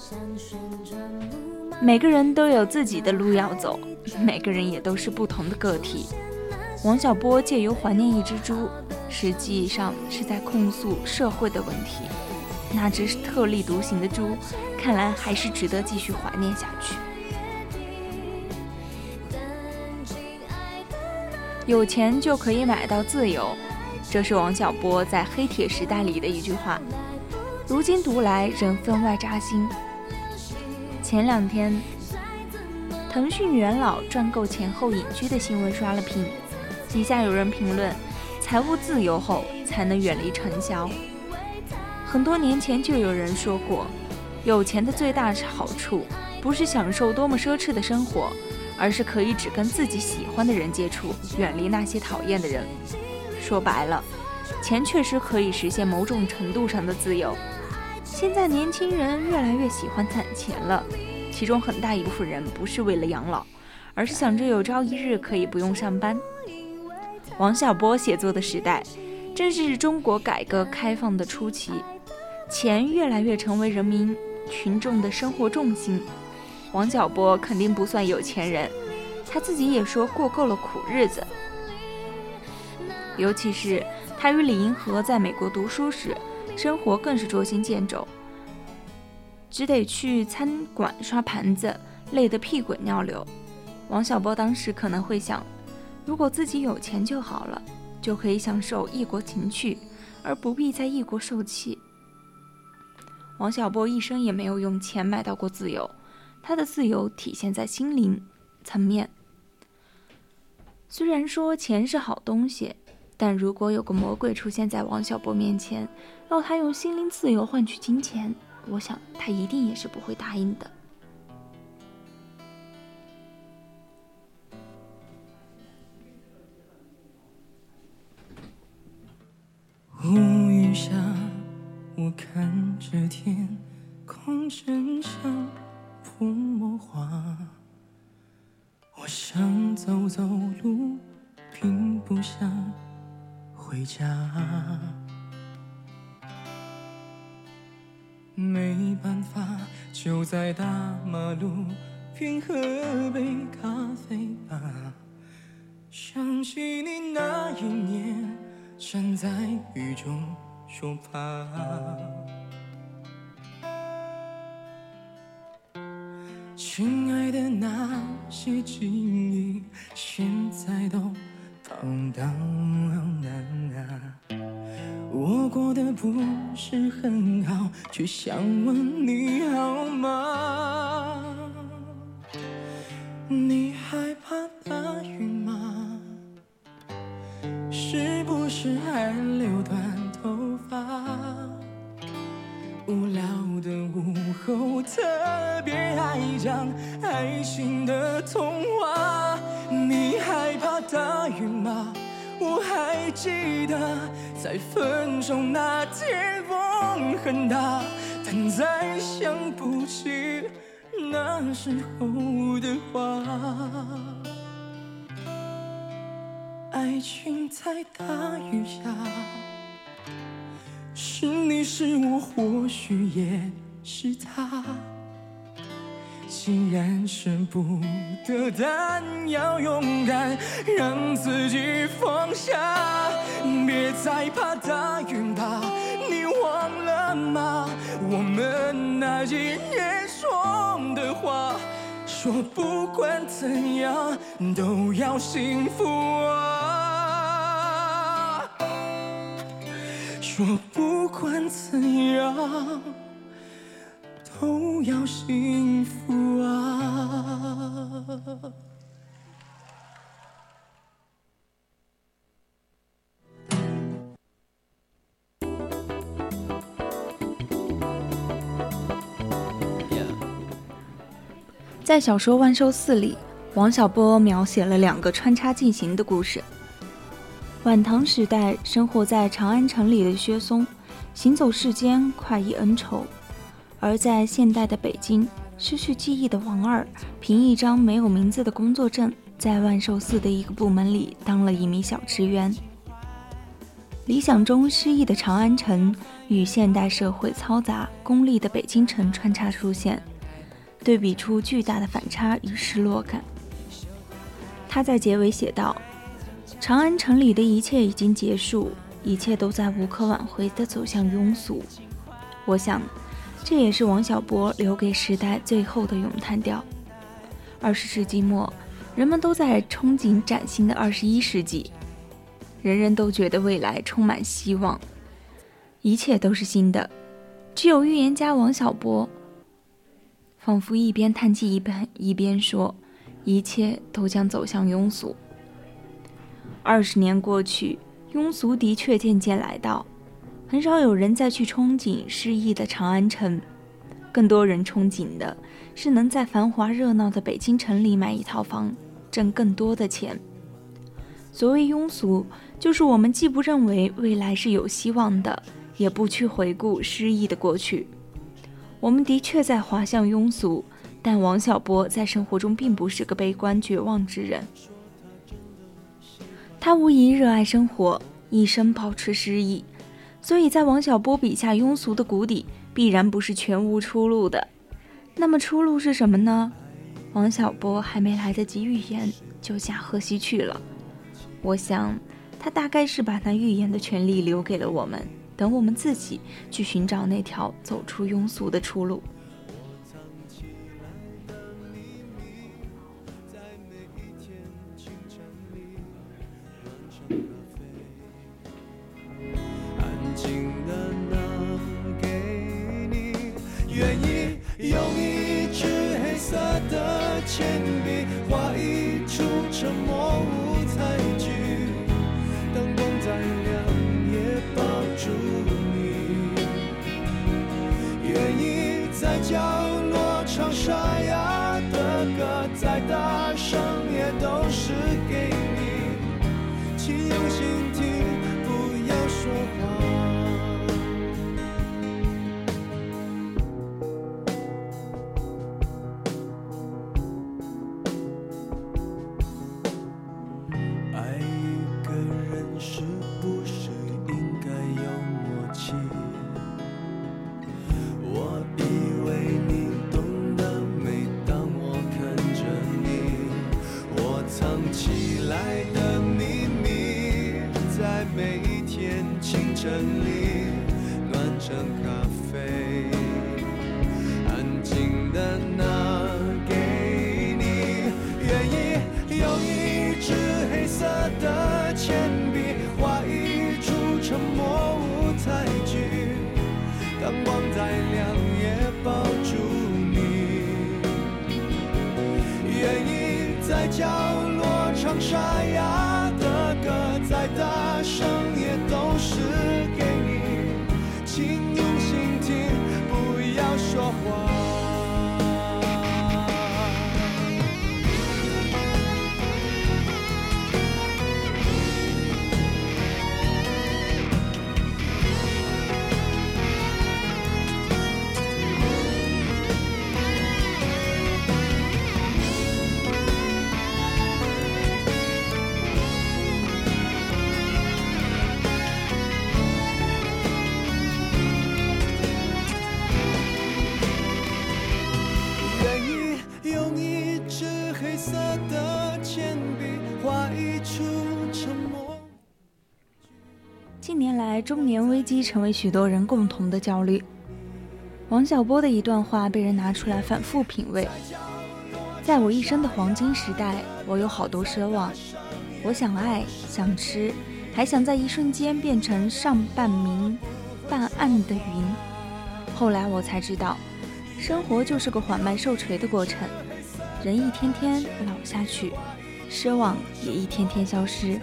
每个人都有自己的路要走，每个人也都是不同的个体。王小波借由怀念一只猪，实际上是在控诉社会的问题。那只特立独行的猪，看来还是值得继续怀念下去。有钱就可以买到自由，这是王小波在《黑铁时代》里的一句话。如今读来仍分外扎心。前两天，腾讯元老赚够钱后隐居的新闻刷了屏，底下有人评论：财务自由后才能远离尘嚣。很多年前就有人说过，有钱的最大好处不是享受多么奢侈的生活。而是可以只跟自己喜欢的人接触，远离那些讨厌的人。说白了，钱确实可以实现某种程度上的自由。现在年轻人越来越喜欢攒钱了，其中很大一部分人不是为了养老，而是想着有朝一日可以不用上班。王小波写作的时代，正是中国改革开放的初期，钱越来越成为人民群众的生活重心。王小波肯定不算有钱人，他自己也说过够了苦日子。尤其是他与李银河在美国读书时，生活更是捉襟见肘，只得去餐馆刷盘子，累得屁滚尿流。王小波当时可能会想，如果自己有钱就好了，就可以享受异国情趣，而不必在异国受气。王小波一生也没有用钱买到过自由。他的自由体现在心灵层面。虽然说钱是好东西，但如果有个魔鬼出现在王小波面前，要他用心灵自由换取金钱，我想他一定也是不会答应的。乌云下，我看着天空真相。不魔化，我想走走路，并不想回家。没办法，就在大马路边喝杯咖啡吧。想起你那一年，站在雨中说怕。亲爱的，那些记忆现在都荡荡然啊。我过得不是很好，却想问你好吗？你害怕大雨吗？是不是还留短头发？无聊的午后，特别爱讲爱情的童话。你害怕大雨吗？我还记得在分手那天风很大，但再想不起那时候的话。爱情在大雨下。是你是我，或许也是他。既然舍不得，但要勇敢让自己放下。别再怕大雨吧，你忘了吗？我们那几年说的话，说不管怎样都要幸福啊。说不管怎样都要幸福啊。在小说《万寿寺》里，王小波描写了两个穿插进行的故事。晚唐时代，生活在长安城里的薛松，行走世间快意恩仇；而在现代的北京，失去记忆的王二，凭一张没有名字的工作证，在万寿寺的一个部门里当了一名小职员。理想中诗意的长安城与现代社会嘈杂功利的北京城穿插出现。对比出巨大的反差与失落感。他在结尾写道：“长安城里的一切已经结束，一切都在无可挽回地走向庸俗。”我想，这也是王小波留给时代最后的咏叹调。二十世纪末，人们都在憧憬崭新的二十一世纪，人人都觉得未来充满希望，一切都是新的。只有预言家王小波。仿佛一边叹气一边一边说：“一切都将走向庸俗。”二十年过去，庸俗的确渐渐来到，很少有人再去憧憬诗意的长安城，更多人憧憬的是能在繁华热闹的北京城里买一套房，挣更多的钱。所谓庸俗，就是我们既不认为未来是有希望的，也不去回顾诗意的过去。我们的确在滑向庸俗，但王小波在生活中并不是个悲观绝望之人。他无疑热爱生活，一生保持诗意，所以在王小波笔下，庸俗的谷底必然不是全无出路的。那么出路是什么呢？王小波还没来得及预言，就驾鹤西去了。我想，他大概是把那预言的权利留给了我们。等我们自己去寻找那条走出庸俗的出路。愿意用一支黑色的铅笔角落唱沙哑的歌，再大声清晨里暖成中年危机成为许多人共同的焦虑。王小波的一段话被人拿出来反复品味：在我一生的黄金时代，我有好多奢望，我想爱，想吃，还想在一瞬间变成上半明半暗的云。后来我才知道，生活就是个缓慢受锤的过程，人一天天老下去，奢望也一天天消失，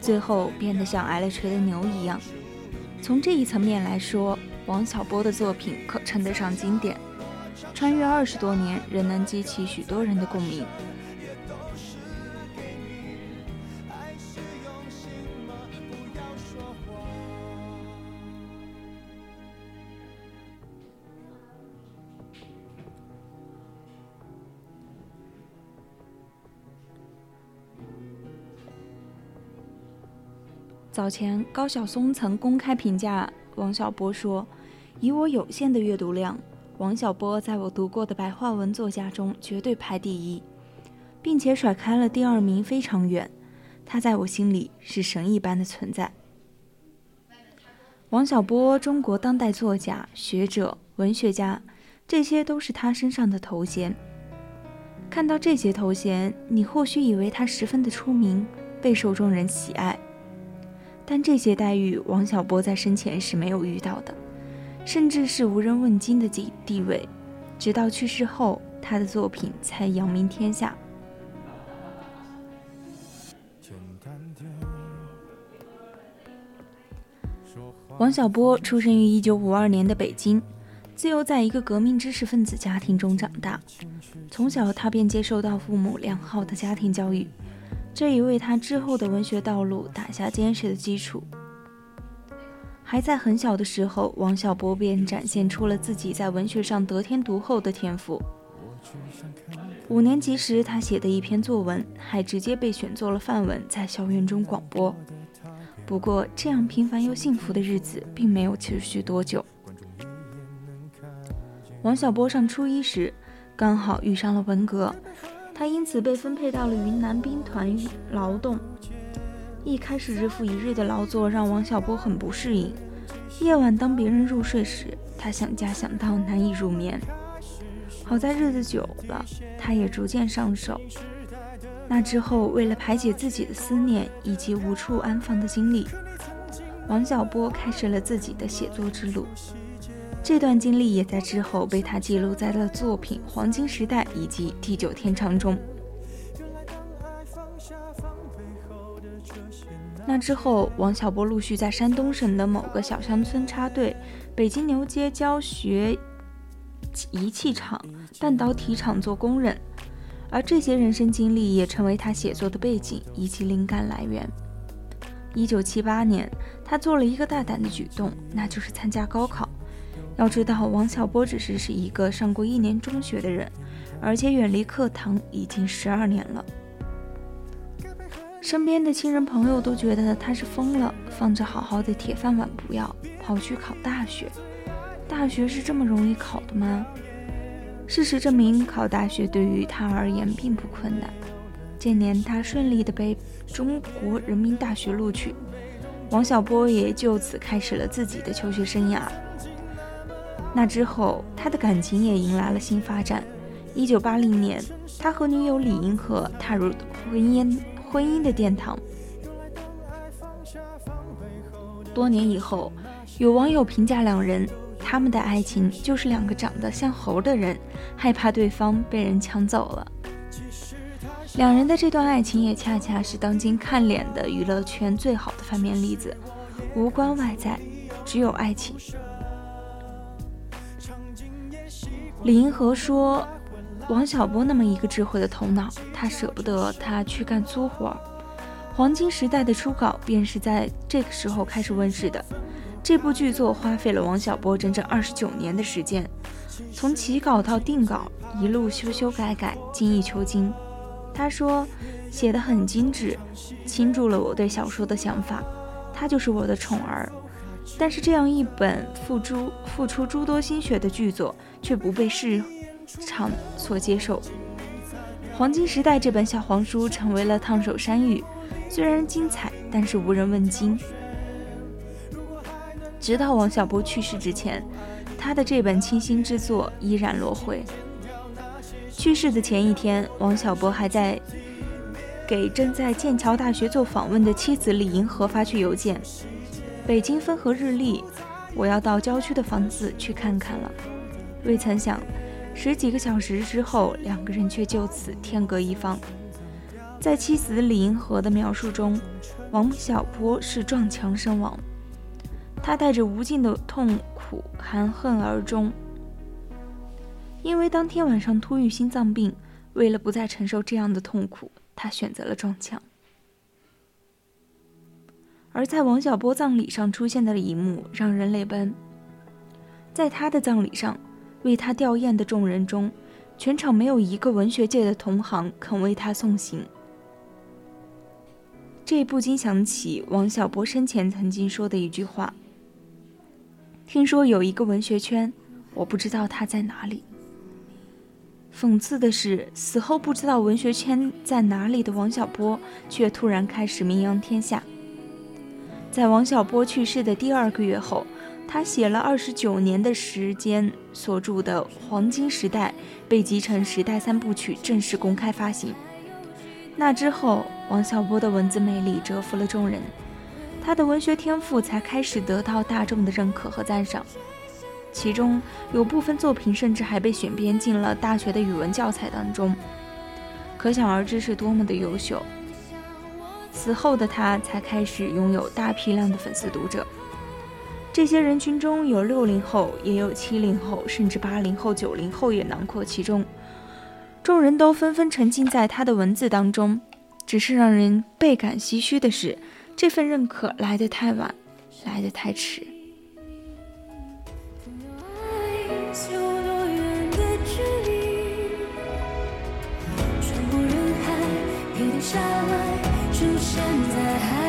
最后变得像挨了锤的牛一样。从这一层面来说，王小波的作品可称得上经典，穿越二十多年，仍能激起许多人的共鸣。早前，高晓松曾公开评价王小波说：“以我有限的阅读量，王小波在我读过的白话文作家中绝对排第一，并且甩开了第二名非常远。他在我心里是神一般的存在。”王小波，中国当代作家、学者、文学家，这些都是他身上的头衔。看到这些头衔，你或许以为他十分的出名，备受众人喜爱。但这些待遇，王小波在生前是没有遇到的，甚至是无人问津的地地位。直到去世后，他的作品才扬名天下。王小波出生于一九五二年的北京，自幼在一个革命知识分子家庭中长大，从小他便接受到父母良好的家庭教育。这也为他之后的文学道路打下坚实的基础。还在很小的时候，王小波便展现出了自己在文学上得天独厚的天赋。五年级时，他写的一篇作文还直接被选作了范文，在校园中广播。不过，这样平凡又幸福的日子并没有持续多久。王小波上初一时，刚好遇上了文革。他因此被分配到了云南兵团劳动。一开始日复一日的劳作让王小波很不适应。夜晚当别人入睡时，他想家想到难以入眠。好在日子久了，他也逐渐上手。那之后，为了排解自己的思念以及无处安放的经历，王小波开始了自己的写作之路。这段经历也在之后被他记录在了作品《黄金时代》以及《地久天长》中。那之后，王小波陆续在山东省的某个小乡村插队，北京牛街教学仪器厂、半导体厂做工人，而这些人生经历也成为他写作的背景以及灵感来源。一九七八年，他做了一个大胆的举动，那就是参加高考。要知道，王小波只是是一个上过一年中学的人，而且远离课堂已经十二年了。身边的亲人朋友都觉得他是疯了，放着好好的铁饭碗不要，跑去考大学。大学是这么容易考的吗？事实证明，考大学对于他而言并不困难。这年，他顺利的被中国人民大学录取，王小波也就此开始了自己的求学生涯。那之后，他的感情也迎来了新发展。一九八零年，他和女友李银河踏入婚姻婚姻的殿堂。多年以后，有网友评价两人，他们的爱情就是两个长得像猴的人，害怕对方被人抢走了。两人的这段爱情也恰恰是当今看脸的娱乐圈最好的反面例子，无关外在，只有爱情。李银河说：“王小波那么一个智慧的头脑，他舍不得他去干粗活。黄金时代的初稿便是在这个时候开始问世的。这部剧作花费了王小波整整二十九年的时间，从起稿到定稿，一路修修改改，精益求精。他说，写得很精致，倾注了我对小说的想法。他就是我的宠儿。”但是这样一本付诸付出诸多心血的巨作，却不被市场所接受。《黄金时代》这本小黄书成为了烫手山芋，虽然精彩，但是无人问津。直到王小波去世之前，他的这本清新之作依然落灰。去世的前一天，王小波还在给正在剑桥大学做访问的妻子李银河发去邮件：“北京风和日丽，我要到郊区的房子去看看了。”未曾想，十几个小时之后，两个人却就此天各一方。在妻子李银河的描述中，王小波是撞墙身亡，他带着无尽的痛苦含恨而终。因为当天晚上突遇心脏病，为了不再承受这样的痛苦，他选择了撞墙。而在王小波葬礼上出现的一幕让人泪奔。在他的葬礼上，为他吊唁的众人中，全场没有一个文学界的同行肯为他送行。这不禁想起王小波生前曾经说的一句话：“听说有一个文学圈，我不知道他在哪里。”讽刺的是，死后不知道文学圈在哪里的王小波，却突然开始名扬天下。在王小波去世的第二个月后，他写了二十九年的时间所著的《黄金时代》被集成《时代三部曲》正式公开发行。那之后，王小波的文字魅力折服了众人，他的文学天赋才开始得到大众的认可和赞赏。其中有部分作品甚至还被选编进了大学的语文教材当中，可想而知是多么的优秀。死后的他才开始拥有大批量的粉丝读者，这些人群中有六零后，也有七零后，甚至八零后、九零后也囊括其中。众人都纷纷沉浸在他的文字当中，只是让人倍感唏嘘的是，这份认可来得太晚，来得太迟。下来，出现在海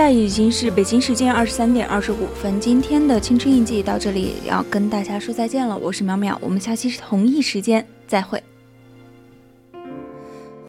现在已经是北京时间二十三点二十五分，今天的青春印记到这里要跟大家说再见了。我是淼淼，我们下期是同一时间再会。